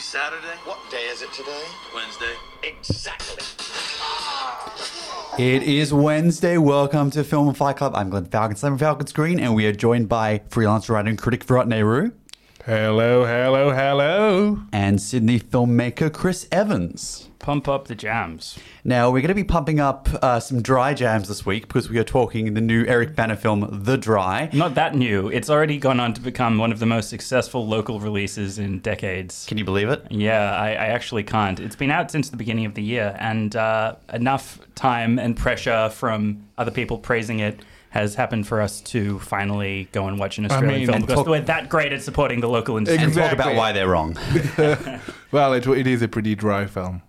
Saturday? What day is it today? Wednesday. Exactly. It is Wednesday. Welcome to Film and Fight Club. I'm Glenn Falcons. I'm Falcons Green, and we are joined by freelance writer and critic Virat Nehru Hello, hello, hello. and Sydney filmmaker Chris Evans. Pump up the jams. Now, we're going to be pumping up uh, some dry jams this week because we are talking the new Eric Bana film, The Dry. Not that new. It's already gone on to become one of the most successful local releases in decades. Can you believe it? Yeah, I, I actually can't. It's been out since the beginning of the year, and uh, enough time and pressure from other people praising it has happened for us to finally go and watch an Australian mean, film and because talk- we're that great at supporting the local industry. And talk about why they're wrong. Well, it, it is a pretty dry film.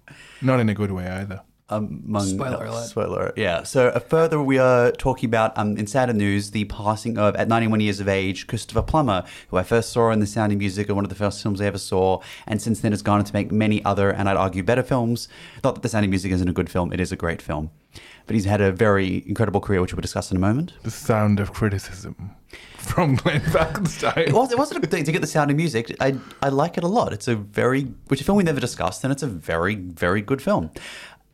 Not in a good way either. among Spoiler alert. Spoiler alert. Yeah. So uh, further, we are talking about um, in sadder news the passing of at 91 years of age Christopher Plummer, who I first saw in The Sound of Music, and one of the first films I ever saw, and since then has gone on to make many other and I'd argue better films. Not that The Sound of Music isn't a good film; it is a great film. But he's had a very incredible career, which we'll discuss in a moment. The sound of criticism from Glenn Falkenstein. It, was, it wasn't a thing to get the sound of music. I, I like it a lot. It's a very, which a film we never discussed, and it's a very, very good film.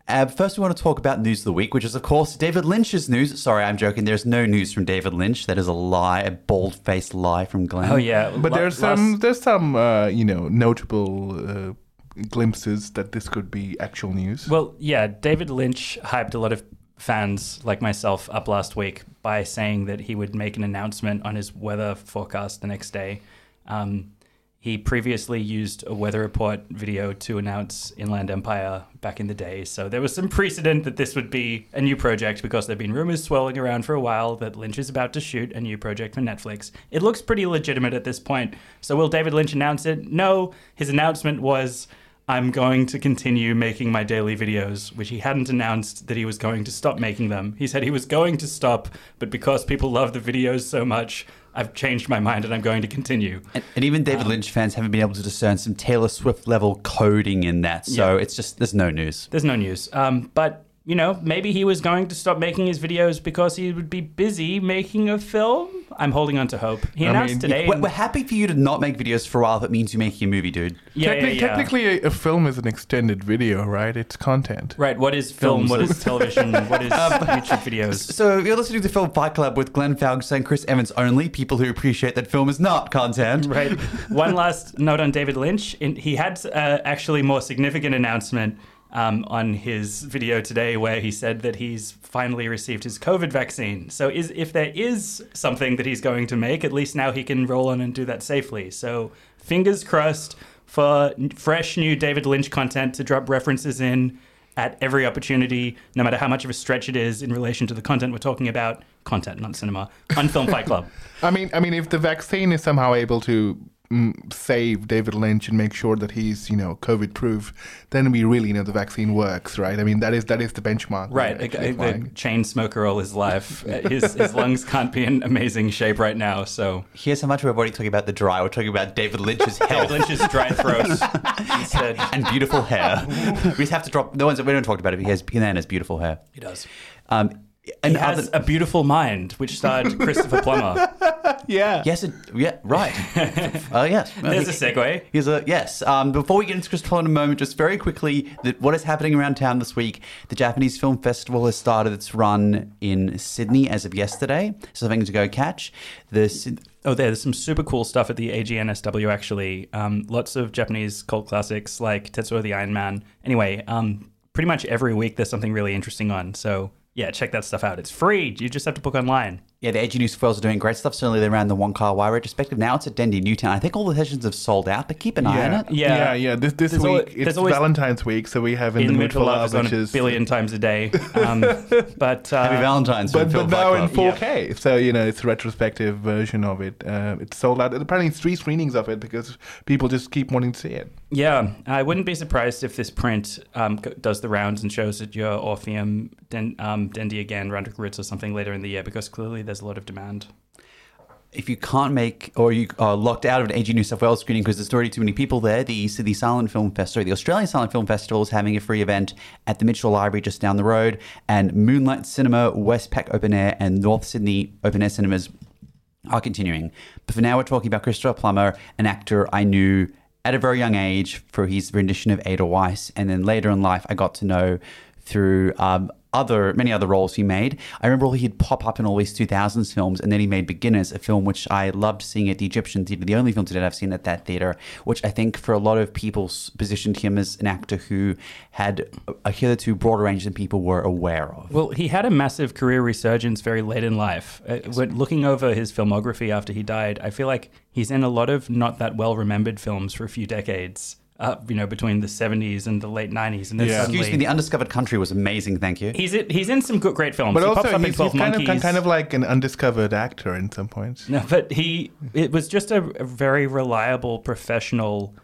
Uh, first, we want to talk about news of the week, which is, of course, David Lynch's news. Sorry, I'm joking. There's no news from David Lynch. That is a lie, a bold-faced lie from Glenn. Oh yeah, But La- there's last- some there's some uh, you know notable uh, glimpses that this could be actual news. Well, yeah, David Lynch hyped a lot of fans like myself up last week by saying that he would make an announcement on his weather forecast the next day. Um, he previously used a weather report video to announce Inland Empire back in the day, so there was some precedent that this would be a new project because there have been rumors swirling around for a while that Lynch is about to shoot a new project for Netflix. It looks pretty legitimate at this point. So will David Lynch announce it? No. His announcement was I'm going to continue making my daily videos, which he hadn't announced that he was going to stop making them. He said he was going to stop, but because people love the videos so much, I've changed my mind and I'm going to continue. And, and even David Lynch fans haven't been able to discern some Taylor Swift level coding in that. So Yeah. it's just, there's no news. There's no news. Um, but, you know, maybe he was going to stop making his videos because he would be busy making a film. I'm holding on to hope. He I announced mean, today. We're, we're happy for you to not make videos for a while if it means you're making a movie, dude. yeah, yeah, Techni- yeah. Technically, a, a film is an extended video, right? It's content. Right, what is film? Films. What is television? what is YouTube videos? So you're listening to Film Fight Club with Glenn Falcons and Chris Evans only, people who appreciate that film is not content. Right. One last note on David Lynch. In, he had uh, actually more significant announcement um, on his video today where he said that he's finally received his COVID vaccine. So is if there is something that he's going to make, at least now he can roll on and do that safely. So fingers crossed for fresh new David Lynch content to drop references in at every opportunity, no matter how much of a stretch it is in relation to the content we're talking about. Content, not cinema. On Film Fight Club. I mean, I mean, if the vaccine is somehow able to save David Lynch and make sure that he's, you know, COVID proof, then we really know the vaccine works, right? I mean, that is that is the benchmark. Right, we're a, a, a chain smoker all his life. Uh, His, his lungs can't be in amazing shape right now. So Here's how much we're already talking about the dry. We're talking about David Lynch's David Lynch's dry throat instead. and beautiful hair. we just have to drop the ones that we don't talk about it. He has Pinan has beautiful hair. He does. Um, He and has other- a beautiful mind, which starred Christopher Plummer. yeah. yes, it, yeah, right. Oh yes. There's a segue. Here's a yes. Um, before we get into Christopher in a moment, just very quickly, that what is happening around town this week? The Japanese Film Festival has started its run in Sydney as of yesterday. Something to go catch. The Syd- Oh, there's some super cool stuff at the AGNSW actually. Um, lots of Japanese cult classics like Tetsuo the Iron Man. Anyway, um, pretty much every week there's something really interesting on. So yeah, check that stuff out. It's free. You just have to book online. Yeah, the AG News Foils are doing great stuff. Certainly, they ran the Wong Kar-wai retrospective. Now it's at Dendy Newtown. I think all the sessions have sold out, but keep an eye on it. Yeah. yeah, yeah. This this There's week al- it's always- Valentine's week, so we have in, In the the mood for Love love, is a billion times a day. Um, but uh, Happy Valentine's. But, from Film but Fight now in 4K, so you know it's a retrospective version of it. Uh, it's sold out. Apparently, it's three screenings of it because people just keep wanting to see it. Yeah, I wouldn't be surprised if this print um, does the rounds and shows at your Orpheum, Den- um, Dendy again, Randwick Ritz or something later in the year because clearly there's a lot of demand. if you can't make or you are locked out of an AG New South Wales screening because there's already too many people there, the Sydney Silent Film Festival, the Australian Silent Film Festival is having a free event at the Mitchell Library just down the road, and Moonlight Cinema, Westpac Open Air, and North Sydney Open Air Cinemas are continuing. But for now, we're talking about Christopher Plummer, an actor I knew at a very young age for his rendition of Ada Edelweiss, and then later in life, I got to know through um, other many other roles he made. I remember he'd pop up in all these 2000s films, and then he made Beginners, a film which I loved seeing at the Egyptian Theatre, the only film to date I've seen at that theatre, which I think for a lot of people positioned him as an actor who had a hitherto broader range than people were aware of. Well, he had a massive career resurgence very late in life. Uh, when looking over his filmography after he died, I feel like he's in a lot of not that well remembered films for a few decades. Uh, you know, between the '70s and the late '90s, and then Yeah. suddenly Excuse me, The Undiscovered Country was amazing, thank you. he's in, he's in some good, great films. But he also, pops up in he's, Twelve he's kind, of, kind of like an undiscovered actor in some points. No, but he it was just a, a very reliable professional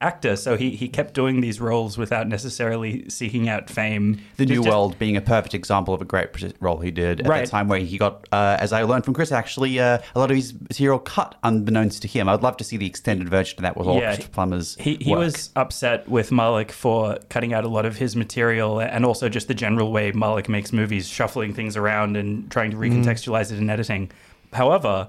actor. So he he kept doing these roles without necessarily seeking out fame. The Just- New just- World being a perfect example of a great role he did at Right. that time where he got, uh, as I learned from Chris, actually uh, a lot of his material cut unbeknownst to him. I'd love to see the extended version of that with all Yeah, Christopher Plummer's He, he work. was upset with Malick for cutting out a lot of his material and also just the general way Malick makes movies, shuffling things around and trying to recontextualize it in editing. However,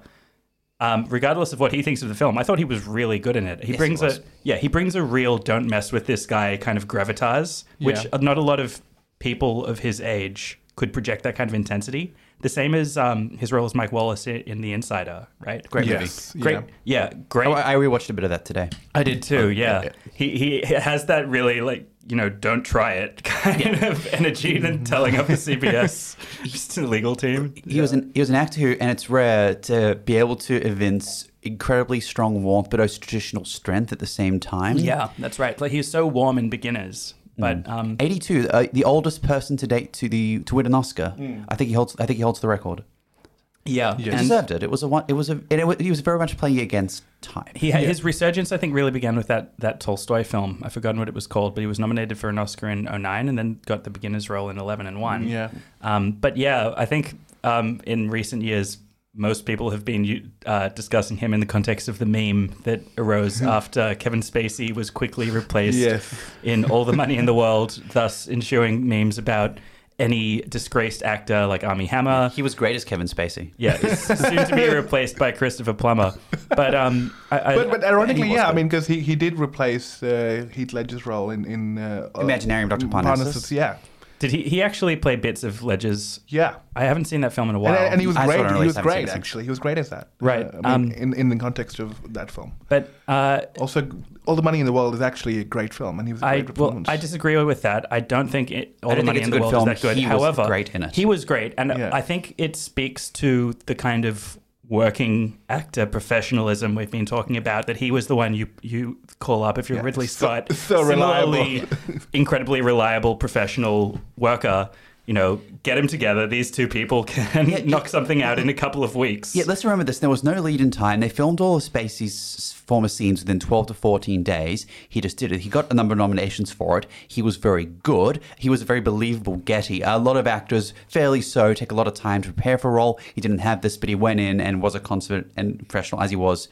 um, regardless of what he thinks of the film, I thought he was really good in it. He Yes, brings a yeah, he brings a real don't mess with this guy kind of gravitas, which not a lot of people of his age could project that kind of intensity. The same as um, his role as Mike Wallace i- in The Insider, right? Great Yes, movie. Great, yeah. yeah, great. Oh, I I rewatched a bit of that today. I did too. Yeah. yeah. He he has that really like you know don't try it kind of energy and telling up the CBS just a legal team. He was an he was an actor who, and it's rare to be able to evince incredibly strong warmth, but also traditional strength at the same time. Yeah, that's right. Like he's so warm in beginners, but um, 82, uh, the oldest person to date to the to win an Oscar. I think he holds. I think he holds the record. yeah, He and deserved it. It was a one. It was a. And it was, he was very much playing against time. he had, his resurgence. I think really began with that that Tolstoy film. I've forgotten what it was called, but he was nominated for an Oscar in 09 and then got the beginner's role in 11 and one. Yeah. Um, but yeah, I think um, in recent years, most people have been uh, discussing him in the context of the meme that arose after Kevin Spacey was quickly replaced Yes. in All the Money in the World, thus ensuing memes about any disgraced actor like Armie Hammer. He was great as Kevin Spacey. Yeah, is soon to be replaced by Christopher Plummer. But um, I, I, But, but ironically, he was yeah, I mean, because he, he did replace uh, Heath Ledger's role in in uh, Imaginarium, Dr. Parnassus. Yeah, did he? He actually played bits of Ledger's. yeah, I haven't seen that film in a while. and he was I great. He was great, actually. He was great as that. Right, Uh, I mean, um, in in the context of that film. but uh, Also, All the Money in the World is actually a great film, and he was a I great well, performance. I disagree with that. I don't think it, all the don't think money in the world film. is that good. He was However, great in it. He was great, and Yeah. I think it speaks to the kind of working actor professionalism we've been talking about. That he was the one you you call up if you're Yeah, Ridley Scott, so reliable. Similarly, incredibly reliable professional worker. You know, get him together. These two people can Yeah, knock something out in a couple of weeks. Yeah, let's remember this. There was no lead in time. They filmed all of Spacey's former scenes within 12 to 14 days. He just did it. He got a number of nominations for it. He was very good. He was a very believable Getty. A lot of actors, fairly so, take a lot of time to prepare for a role. He didn't have this, but he went in and was a consummate and professional as he was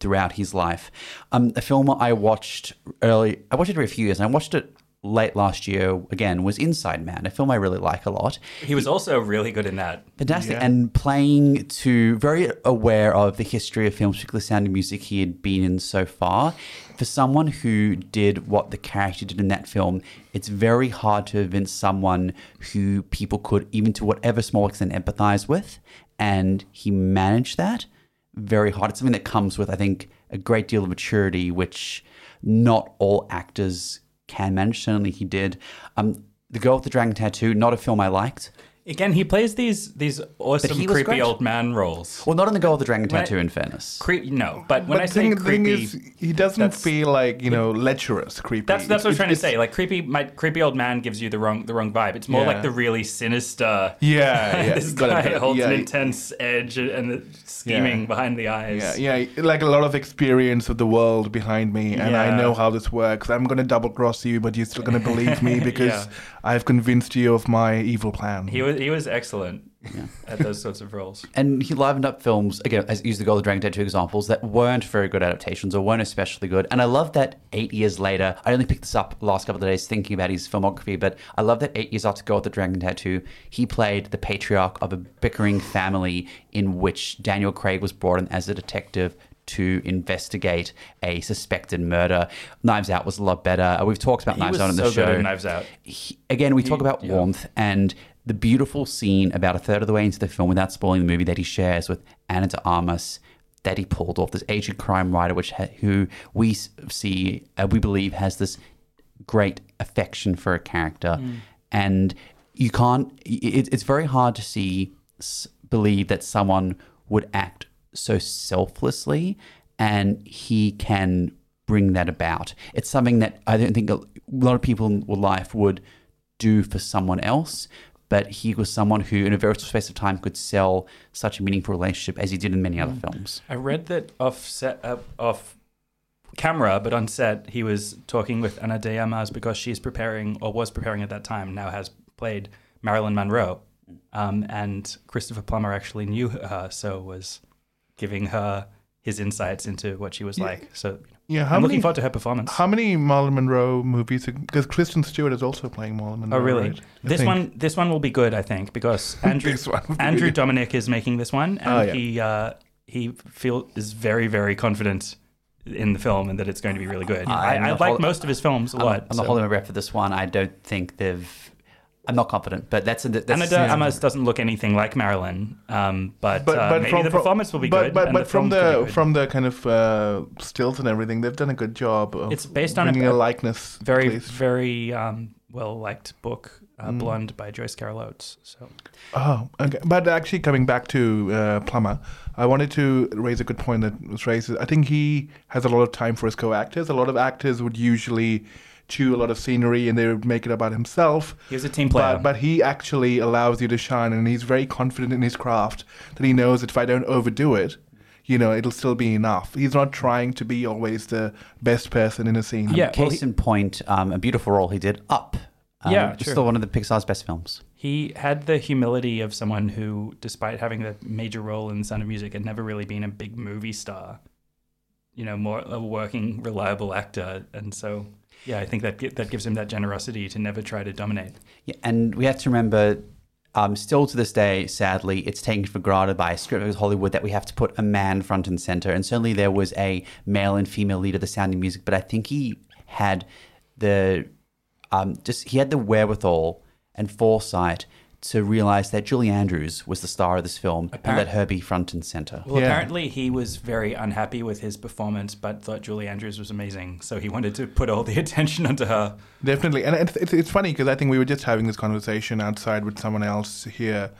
throughout his life. Um, a film I watched early, I watched it every few years, and I watched it late last year again was Inside Man, a film I really like a lot. he was also really good in that. Fantastic. Yeah. And playing to very aware of the history of films, particularly sound and music he had been in so far. For someone who did what the character did in that film, it's very hard to evince someone who people could, even to whatever small extent, empathize with. And he managed that very hard. It's something that comes with, I think, a great deal of maturity, which not all actors can manage. Certainly he did. Um, the Girl with the Dragon Tattoo, not a film I liked. Again, he plays these these awesome he was creepy great. old man roles. Well, not in the Girl with the Dragon When I- Tattoo, in fairness. Creep, no, but when but I the say thing, the thing creepy, is, he doesn't that's- feel like you know lecherous, creepy. that's that's what I'm It's- trying to say. Like creepy, my creepy old man gives you the wrong the wrong vibe. It's more Yeah. like the really sinister. Yeah, yeah. this got it, guy got it. holds yeah, an intense edge and the scheming Yeah. behind the eyes. Yeah, yeah, like a lot of experience of the world behind me, and I Yeah. know how this works. I'm gonna double cross you, but you're still gonna believe me because Yeah. I've convinced you of my evil plan. He was he was excellent at those sorts of roles. And he livened up films, again, as use the the Dragon Tattoo examples, that weren't very good adaptations or weren't especially good. And I love that eight years later, I only picked this up last couple of days thinking about his filmography, but I love that eight years after the Dragon Tattoo, he played the patriarch of a bickering family in which Daniel Craig was brought in as a detective to investigate a suspected murder. Knives Out was a lot better. We've talked about He Knives was Out on the show. Knives Out. He- again, we talk about yeah. warmth and the beautiful scene about a third of the way into the film, without spoiling the movie, that he shares with Ana de Armas. That he pulled off this aged crime writer, which ha- who we see, uh, we believe, has this great affection for a character, and you can't. It, it's very hard to see, s- believe that someone would act so selflessly, and he can bring that about. It's something that I don't think a lot of people in life would do for someone else. But he was someone who, in a very short space of time, could sell such a meaningful relationship as he did in many other films. I read that off set, uh, off camera, but on set, he was talking with Ana de Armas because she's preparing, or was preparing at that time, now has played Marilyn Monroe. Um, and Christopher Plummer actually knew her, so was giving her his insights into what she was like. So Yeah, how I'm many looking forward to her performance. how many Marilyn Monroe movies? Because Kristen Stewart is also playing Marilyn Monroe. Oh really? right? This think. one, this one will be good, I think, because Andrew This be Andrew good. Dominic is making this one, and Oh, yeah. he uh, he feel is very very confident in the film and that it's going to be really good. I, I'm I like hol- most of his films a I'm, lot. I'm not so- holding my breath for this one. I don't think they've. I'm not confident, but that's a. That's Ana a- de Armas doesn't look anything like Marilyn, um, but, But, uh, but maybe from, the performance will be but, good. But, and but from film could be the from the kind of uh, stills and everything, they've done a good job. Of It's based on a- a, a likeness. very least. very um, well liked book, uh, Mm. Blonde by Joyce Carol Oates. So Oh, okay. But actually, coming back to uh, Plummer, I wanted to raise a good point that was raised. I think he has a lot of time for his co-actors. A lot of actors would usually chew a lot of scenery and they would make it about himself. he was a team player. But, but he actually allows you to shine, and he's very confident in his craft that he knows that if I don't overdo it, you know, it'll still be enough. He's not trying to be always the best person in a scene. Yeah. well, Case he- in point, um, a beautiful role he did. Up. Um, Yeah, it's true. still one of the Pixar's best films. He had the humility of someone who, despite having the major role in Sound of Music, had never really been a big movie star. You know, more a working, reliable actor, and so yeah, I think that that gives him that generosity to never try to dominate. Yeah, and we have to remember, um, still to this day, sadly, it's taken for granted by script of Hollywood that we have to put a man front and center. And certainly there was a male and female lead of the sound of music, but I think he had the um, just he had the wherewithal and foresight to realize that Julie Andrews was the star of this film and Apparent- let her be front and center. Well, Yeah. apparently he was very unhappy with his performance, but thought Julie Andrews was amazing, so he wanted to put all the attention onto her. Definitely, and it's, it's, it's funny because I think we were just having this conversation outside with someone else here,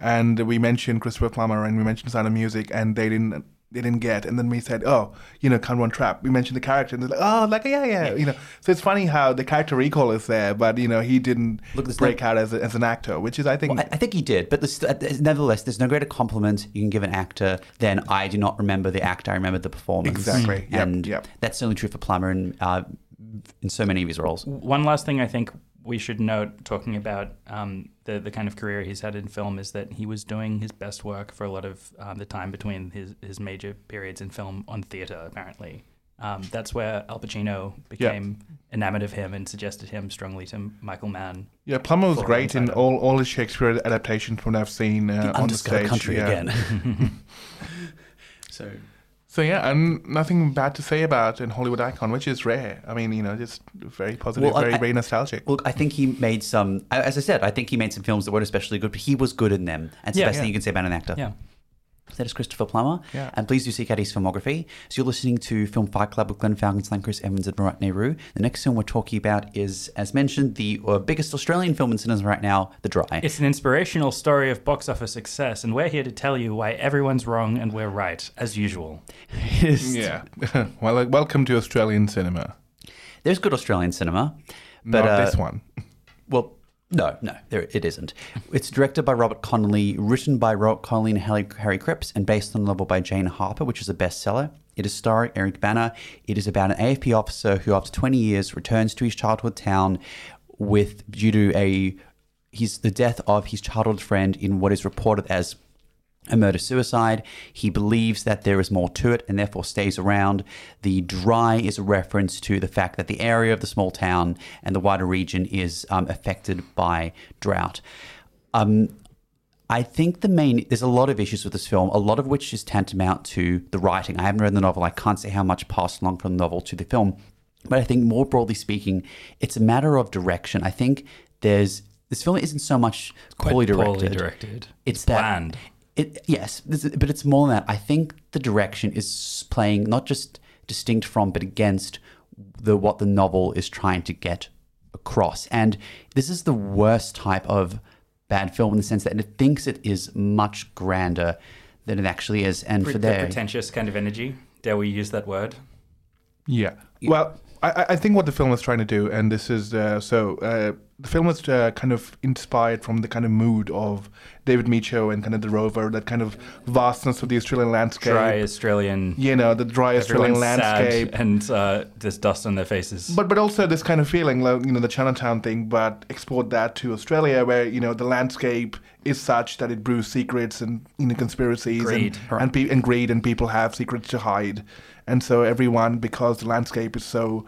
and we mentioned Christopher Plummer and we mentioned Sound of Music, and they didn't they didn't get, and then we said, oh, you know, Count von Trapp. We mentioned the character, and they're like, oh, like yeah, yeah, you know. So it's funny how the character recall is there, but you know, he didn't Look, there's break no- out as, a, as an actor, which is I think Well, I, I think he did, but there's, uh, nevertheless, there's no greater compliment you can give an actor than I do not remember the actor, I remember the performance. Exactly. Yep, And yep. that's certainly true for Plummer and uh, in so many of his roles. One last thing I think we should note, talking about um, the the kind of career he's had in film, is that he was doing his best work for a lot of um, the time between his his major periods in film on theater. Apparently, um, that's where Al Pacino became enamored of him and suggested him strongly to Michael Mann. yeah, Plummer was great in all, all his Shakespeare adaptations from what I've seen uh, on the Undiscovered stage. country yeah. again. so So yeah, and nothing bad to say about an Hollywood Icon, which is rare. I mean, you know, just very positive, Well, very I- very nostalgic. Look, I think he made some. As I said, I think he made some films that weren't especially good, but he was good in them. And it's Yeah, the best yeah. thing you can say about an actor. Yeah. That is Christopher Plummer. Yeah. And please do seek out his filmography. So you're listening to Film Fight Club with Glenn Falconsland, Chris Evans, and Murat Nehru. The next film we're talking about is, as mentioned, the uh, biggest Australian film in cinemas right now, The Dry. It's an inspirational story of box office success, and we're here to tell you why everyone's wrong and we're right, as usual. Yeah. well, like, welcome to Australian cinema. There's good Australian cinema, but Not uh, this one. Well, no, no, there it isn't. It's directed by Robert Connolly, written by Robert Connolly and Harry, Harry Cripps, and based on a novel by Jane Harper, which is a bestseller. It is starring Eric Bana. It is about an AFP officer who, after 20 years, returns to his childhood town with due to a he's the death of his childhood friend in what is reported as a murder suicide. He believes that there is more to it and therefore stays around. The dry is a reference to the fact that the area of the small town and the wider region is um, affected by drought. Um, I think the main there's a lot of issues with this film, a lot of which is tantamount to the writing. I haven't read the novel, I can't say how much passed along from the novel to the film. But I think more broadly speaking, it's a matter of direction. I think there's this film isn't so much Quite poorly poorly directed. directed. It's that bland. It yes, this is- but it's more than that. I think the direction is playing not just distinct from, but against the what the novel is trying to get across. And this is the worst type of bad film in the sense that it thinks it is much grander than it actually is. And Pre- for the pretentious kind of energy. Dare we use that word? Yeah. Well, I, I- I think what the film is trying to do, and this is uh, so uh, the film was uh, kind of inspired from the kind of mood of David Michôd and kind of the Rover, that kind of vastness of the Australian landscape. Dry Australian. You know, the dry Australian landscape. and uh, there's dust on their faces. But but also this kind of feeling, like, you know, the Chinatown thing, but export that to Australia, where you know the landscape is such that it brews secrets and you know conspiracies Greed. and and, pe- and greed, and people have secrets to hide, and so everyone, because the landscape is so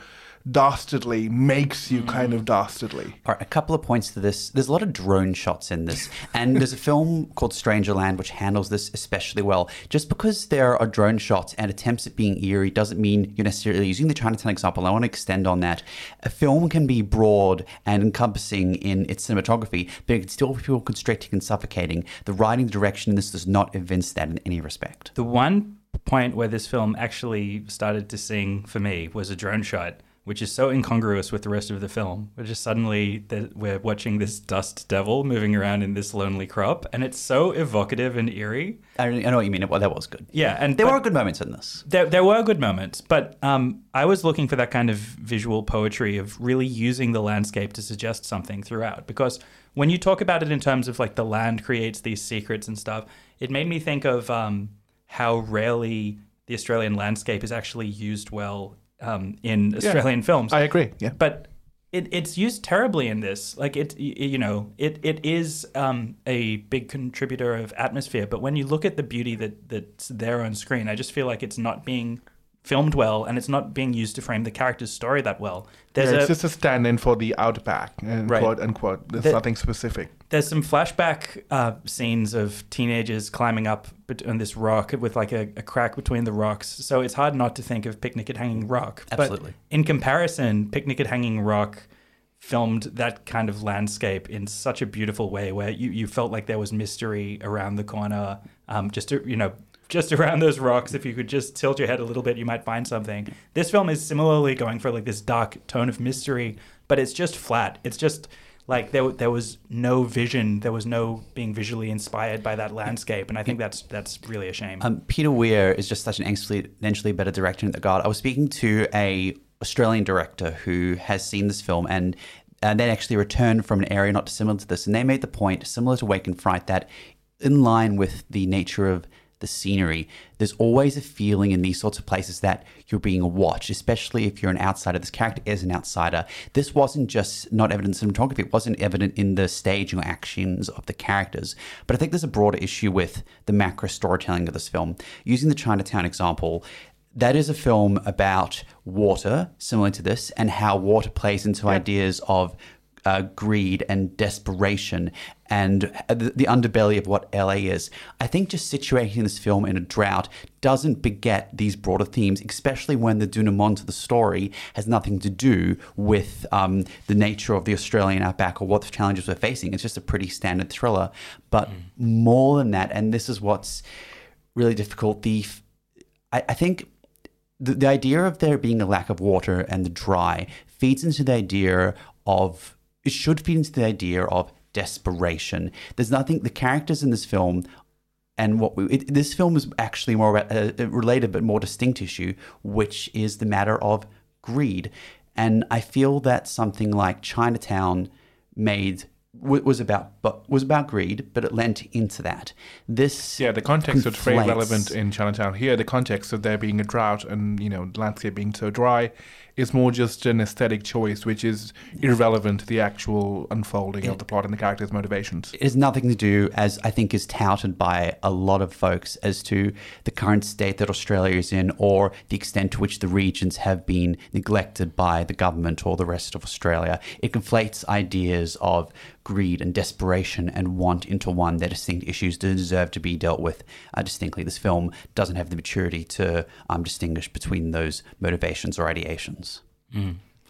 dastardly, makes you kind mm. of dastardly. All right, a couple of points to this. There's a lot of drone shots in this, and there's a film called Strangerland which handles this especially well. Just because there are drone shots and attempts at being eerie doesn't mean you're necessarily using the Chinatown example. I want to extend on that. A film can be broad and encompassing in its cinematography, but it can still feel constricting and suffocating. The writing, the direction in this does not evince that in any respect. The one point where this film actually started to sing for me was a drone shot, which is so incongruous with the rest of the film. We're just suddenly we're watching this dust devil moving around in this lonely crop, and it's so evocative and eerie. I, I know what you mean. Well, that was good. Yeah, and There were good moments in this. There, there were good moments, but um, I was looking for that kind of visual poetry of really using the landscape to suggest something throughout. Because when you talk about it in terms of like the land creates these secrets and stuff, it made me think of um, how rarely the Australian landscape is actually used well um, in Australian films. I agree. Yeah. but it, it's used terribly in this. Like it, you know, it it is um, a big contributor of atmosphere. But when you look at the beauty that that's there on screen, I just feel like it's not being filmed well, and it's not being used to frame the character's story that well. There's Yeah, a it's just a stand-in for the outback, and Right. quote unquote. There's The- nothing specific. There's some flashback uh, scenes of teenagers climbing up on this rock with like a, a crack between the rocks. So it's hard not to think of Picnic at Hanging Rock. Absolutely. But in comparison, Picnic at Hanging Rock filmed that kind of landscape in such a beautiful way where you, you felt like there was mystery around the corner. Um, just to, you know, just around those rocks, if you could just tilt your head a little bit, you might find something. This film is similarly going for like this dark tone of mystery, but it's just flat. It's just like there there was no vision, there was no being visually inspired by that landscape, and I think that's that's really a shame. Um, Peter Weir is just such an exponentially better director that regard. I was speaking to a Australian director who has seen this film and and then actually returned from an area not dissimilar to this, and they made the point, similar to Wake in Fright, that in line with the nature of the scenery, there's always a feeling in these sorts of places that you're being watched, especially if you're an outsider. This character is an outsider. This wasn't just not evident in cinematography, it wasn't evident in the staging or actions of the characters. But I think there's a broader issue with the macro storytelling of this film. Using the Chinatown example, that is a film about water, similar to this, and how water plays into ideas of uh, greed and desperation and the, the underbelly of what LA is. I think just situating this film in a drought doesn't beget these broader themes, especially when the denouement of the story has nothing to do with um, the nature of the Australian outback or what the challenges we're facing. It's just a pretty standard thriller. But more than that, and this is what's really difficult, the f- I, I think the, the idea of there being a lack of water and the dry feeds into the idea of it should feed into the idea of desperation. There's nothing the characters in this film and what we, it, this film is actually more about a, a related but more distinct issue, which is the matter of greed. And I feel that something like Chinatown made was about but was about greed, but it lent into that. This Yeah, the context is very relevant in Chinatown. Here, the context of there being a drought and you know landscape being so dry is more just an aesthetic choice, which is irrelevant to the actual unfolding of the plot and the characters' motivations. It has nothing to do, as I think is touted by a lot of folks, as to the current state that Australia is in or the extent to which the regions have been neglected by the government or the rest of Australia. It conflates ideas of greed and desperation and want into one. They're distinct issues that deserve to be dealt with uh, distinctly. This film doesn't have the maturity to um, distinguish between those motivations or ideations.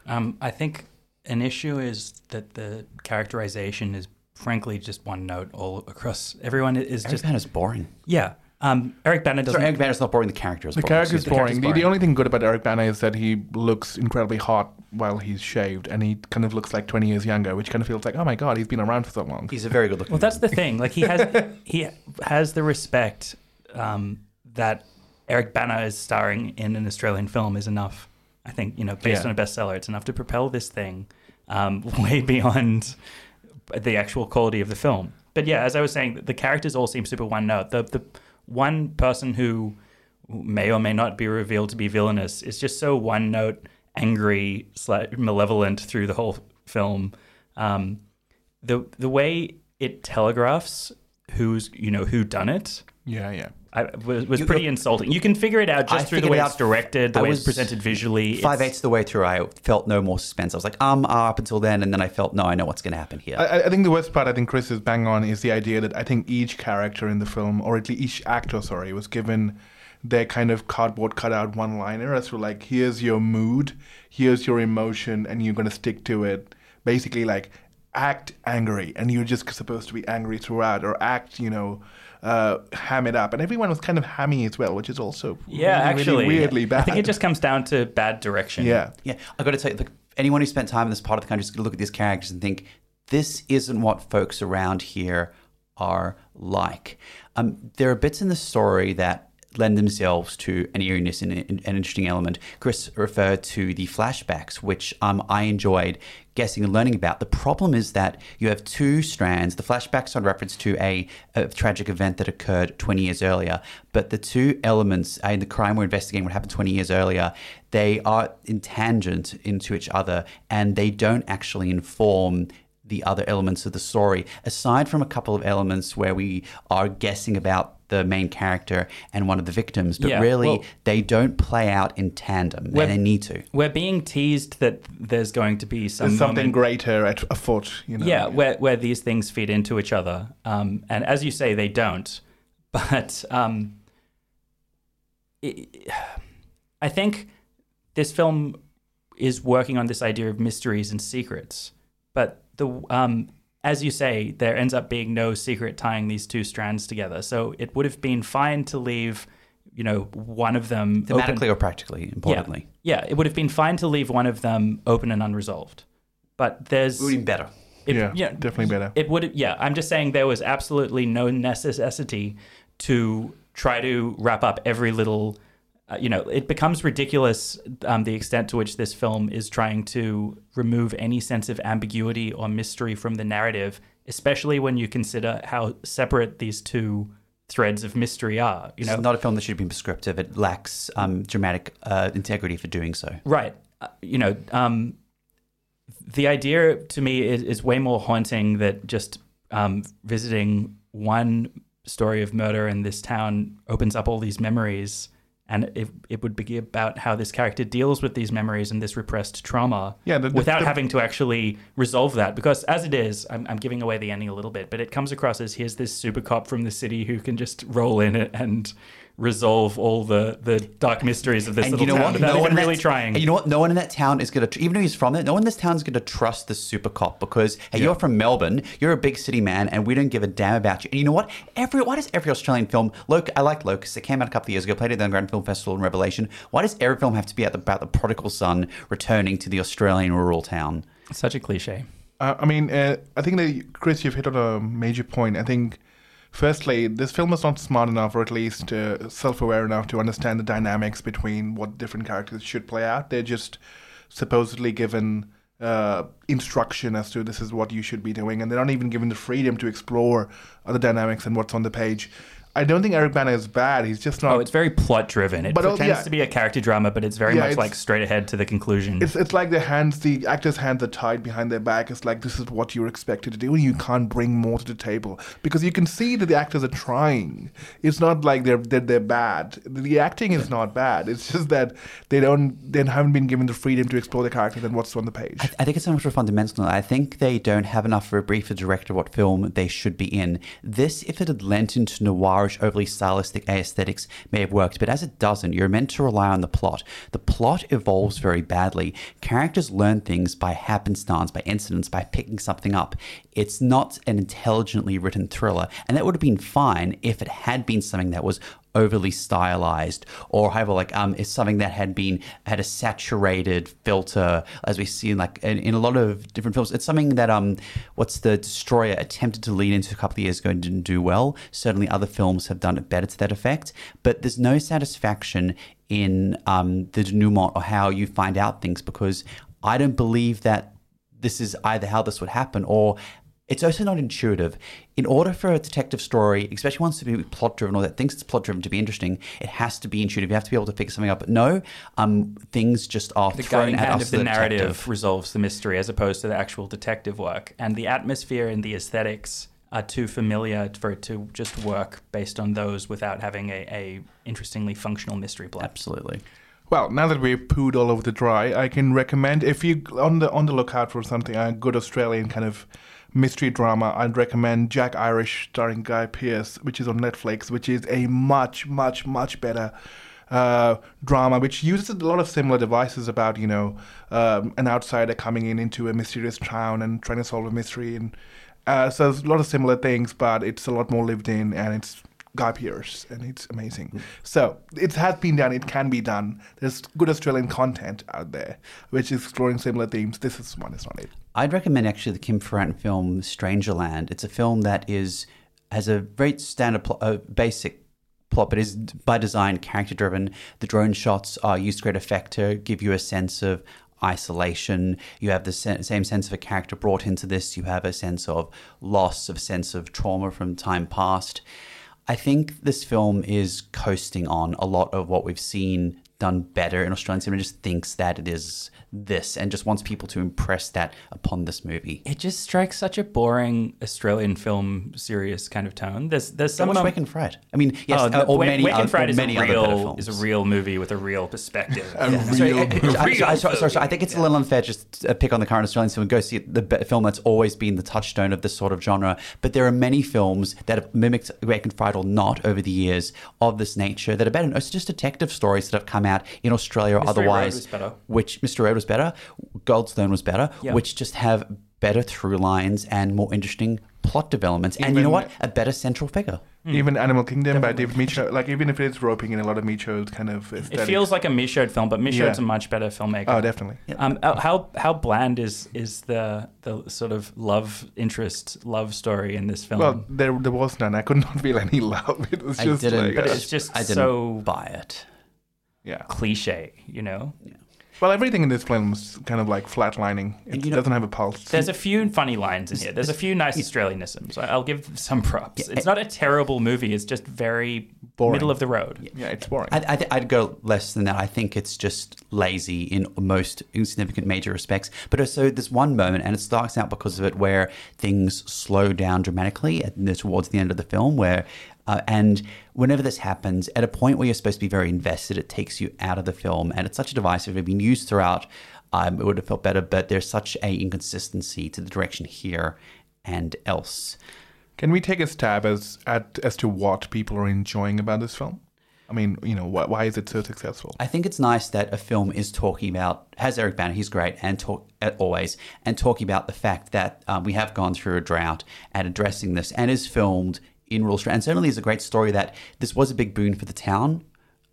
Um, I think an issue is that the characterization is frankly just one note all across. Everyone is Eric just Bana's boring. yeah. Um, Eric Bana doesn't. Sorry, Eric Bana's not boring. The character is The boring. character's Excuse me, boring. The, the only thing good about Eric Bana is that he looks incredibly hot while he's shaved, and he kind of looks like 20 years younger, which kind of feels like, oh my god, he's been around for so long. He's a very good looking. Well, that's the thing. Like he has he has the respect um, that Eric Bana is starring in an Australian film is enough. I think you know, based Yeah. on a bestseller, it's enough to propel this thing um, way beyond the actual quality of the film. But yeah, as I was saying, the characters all seem super one note. The the one person who may or may not be revealed to be villainous is just so one note, angry, malevolent through the whole film. Um, the the way it telegraphs who's you know who done it Yeah, yeah. I, was, was You- pretty insulting. You can figure it out just I through the figured way it it's out- directed, the I way was it's presented visually. Five eighths of the way through, I felt no more suspense. I was like, um, uh, up until then, and then I felt, no, I know what's going to happen here. I, I think the worst part I think Chris is bang on is the idea that I think each character in the film, or at least each actor, sorry, was given their kind of cardboard cutout one liner as to like, here's your mood, here's your emotion, and you're going to stick to it. Basically, like, act angry, and you're just supposed to be angry throughout, or act, you know, uh, ham it up. And everyone was kind of hammy as well, which is also yeah, really, actually, really weirdly bad. I think it just comes down to bad direction. yeah. Yeah, I've got to tell you, look, anyone who spent time in this part of the country is going to look at these characters and think this isn't what folks around here are like. Um, there are bits in the story that lend themselves to an eeriness and an interesting element. Chris referred to the flashbacks, which um, I enjoyed guessing and learning about. The problem is that you have two strands. The flashbacks in reference to a, a tragic event that occurred 20 years earlier, but the two elements in the crime we're investigating, what happened 20 years earlier, they are in tangent into each other and they don't actually inform the other elements of the story, aside from a couple of elements where we are guessing about the main character and one of the victims, but Yeah, really well- they don't play out in tandem, and they need to. We're being teased that there's going to be some There's something moment- greater at afoot, you know. Yeah, where where these things feed into each other, um, and as you say, they don't. But um, it, I think this film is working on this idea of mysteries and secrets. But the um, as you say, there ends up being no secret tying these two strands together. So it would have been fine to leave, you know, one of them open- Thematically or practically, importantly. Yeah, yeah, it would have been fine to leave one of them open and unresolved. But there's It would be better. it- yeah, definitely better. it would, yeah. I'm just saying there was absolutely no necessity to try to wrap up every little. Uh, you know, it becomes ridiculous um, the extent to which this film is trying to remove any sense of ambiguity or mystery from the narrative, especially when you consider how separate these two threads of mystery are. You know, is not a film that should have been prescriptive. It lacks um, dramatic uh, integrity for doing so. Right. Uh, you know, um, the idea to me is, is way more haunting that just um, visiting one story of murder in this town opens up all these memories. And it, it would be about how this character deals with these memories and this repressed trauma Yeah, the- the- without the- having to actually resolve that. Because as it is, I'm, I'm giving away the ending a little bit, but it comes across as here's this super cop from the city who can just roll in it and resolve all the, the dark mysteries of this and little you know town what? without No one even really trying. and You know what? No one in that town is going to, even though he's from it, no one in this town is going to trust the super cop because hey, Yeah. you're from Melbourne, you're a big city man, and we don't give a damn about you. And you know what? Every why does every Australian film? Loc, I like Locust. It came out a couple of years ago. Played at the Grand Film Festival in Revelation. Why does every film have to be about the, about the prodigal son returning to the Australian rural town? Such a cliche. Uh, I mean, uh, I think that Chris, you've hit on a major point. I think, firstly, this film is not smart enough, or at least uh, self-aware enough to understand the dynamics between what different characters should play out. They're just supposedly given uh, instruction as to this is what you should be doing, and they're not even given the freedom to explore other dynamics and what's on the page. I don't think Eric Bana is bad. He's just not. Oh, it's very plot driven. It But, oh, pretends yeah. to be a character drama, but it's very Yeah, much it's- like straight ahead to the conclusion. It's, it's like the hands, the actors' hands are tied behind their back. It's like this is what you're expected to do, and you can't bring more to the table because you can see that the actors are trying. It's not like they're they're, they're bad. The acting is not bad. It's just that they don't they haven't been given the freedom to explore the characters and what's on the page. I think it's so much more fundamental. I think they don't have enough of a brief for director what film they should be in. This, if it had lent into noirish, overly stylistic aesthetics, may have worked, but as it doesn't, you're meant to rely on the plot. The plot evolves very badly. Characters learn things by happenstance, by incidents, by picking something up. It's not an intelligently written thriller, and that would have been fine if it had been something that was overly stylized or however like um it's something that had been had a saturated filter as we see in like in, in a lot of different films. It's something that um what's the destroyer attempted to lean into a couple of years ago and didn't do well. Certainly other films have done it better to that effect. But there's no satisfaction in um the denouement or how you find out things because i don't believe that this is either how this would happen or it's also not intuitive. In order for a detective story, especially ones to be plot driven or that thinks it's plot driven to be interesting, it has to be intuitive. You have to be able to figure something up. But no, um, things just are the thrown guiding at hand us. of the narrative detective. resolves the mystery as opposed to the actual detective work. And the atmosphere and the aesthetics are too familiar for it to just work based on those without having a, a interestingly functional mystery plot. Absolutely. Well, now that we've pooed all over the dry, I can recommend if you on the on the lookout for something a good Australian kind of mystery drama, I'd recommend Jack Irish starring Guy Pearce, which is on Netflix, which is a much much much better uh, drama, which uses a lot of similar devices about you know um, an outsider coming in into a mysterious town and trying to solve a mystery, and uh, so there's a lot of similar things, but it's a lot more lived in and it's Guy Pearce, and it's amazing. So it has been done. It can be done. There's good Australian content out there, which is exploring similar themes. This is one. It's not it. I'd recommend actually the Kim Farrant film Strangerland. It's a film that is has a very standard, pl- uh, basic plot, but is by design character driven. The drone shots are used to great effect to give you a sense of isolation. You have the same sense of a character brought into this. You have a sense of loss, of sense of trauma from time past. I think this film is coasting on a lot of what we've seen done better in Australian cinema. Just thinks that it is this and just wants people to impress that upon this movie. It just strikes such a boring Australian film serious kind of tone. There's there's So much someone Wake in Fright. I mean, yes, Oh, uh, or Wake- many, Wake and other, Fred or is many a other real films. is a real movie with a real perspective. Sorry, uh, uh, sorry, sorry, sorry, sorry, I think it's a little unfair just to uh, pick on the current Australian film and go see the film that's always been the touchstone of this sort of genre. But there are many films that have mimicked Wake in Fright or not over the years of this nature that are better. It's just detective stories that have come out in Australia or Mystery Road otherwise. was better. Which Mystery Road was better, Goldstone was better, Yeah. which just have better through lines and more interesting plot developments. and you know what? A better central figure. Even Animal Kingdom by David Michôd, like even if it is roping in a lot of Michôd's kind of It feels like a Michôd film, but Michôd's Yeah. a much better filmmaker. Oh, definitely. Um, uh, how how bland is is the the sort of love interest love story in this film? Well, there there was none. I could not feel any love. It was I just didn't, like, but it's just I didn't so buy it. yeah. cliche, you know. Well, everything in this film is kind of like flatlining. It you know- doesn't have a pulse. There's a few funny lines in here. There's a few nice Australianisms. I- I'll give some props. It's not a terrible movie. It's just very Boring. middle of the road. yeah, it's boring. I, I th- I'd go less than that. I think it's just lazy in most insignificant major respects. But also, there's one moment, and it starts out because of it, where things slow down dramatically at, towards the end of the film. Where, uh, and whenever this happens, at a point where you're supposed to be very invested, it takes you out of the film, and it's such a device. If it had been used throughout, um, it would have felt better. But there's such a inconsistency to the direction here and else. Can we take a stab as at as to what people are enjoying about this film? I mean, you know, why, why is it so successful? I think it's nice that a film is talking about has Eric Bana, he's great, and talk always, and talking about the fact that um, we have gone through a drought and addressing this, and is filmed in rural Australia. And certainly is a great story that this was a big boon for the town,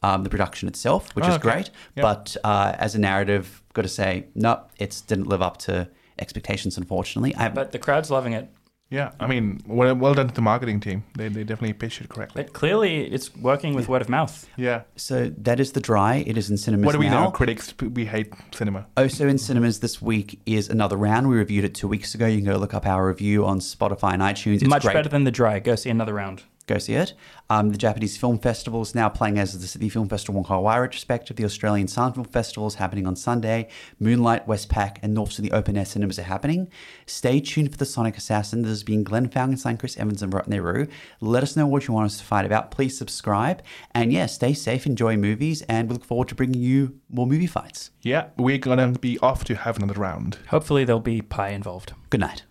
um, the production itself, which Oh, is okay. great. Yeah. But uh, as a narrative, got to say, no, it didn't live up to expectations, unfortunately. I, But the crowd's loving it. Yeah, I mean, well, well done to the marketing team. They, they definitely pitched it correctly. But clearly, it's working with word of mouth. Yeah. so that is the dry. It is in cinemas What do we now. know? Critics, we hate cinema. Oh, also in cinemas this week is another round. We reviewed it two weeks ago. You can go look up our review on Spotify and iTunes. It's Much great. better than the dry. Go see another round. Go see it. Um, the Japanese Film Festival is now playing as the City Film Festival Wong Kar-wai retrospective. The Australian Sound Film Festival is happening on Sunday. Moonlight, Westpac, and North Sydney Open Air Cinemas are happening. Stay tuned for the Sonic Assassin. There's been Glenn Falkenstein, Chris Evans, and Rotney Roo. Let us know what you want us to fight about. Please subscribe. And yeah, stay safe, enjoy movies, and we look forward to bringing you more movie fights. Yeah, we're gonna be off to have another round. Hopefully, there'll be pie involved. Good night.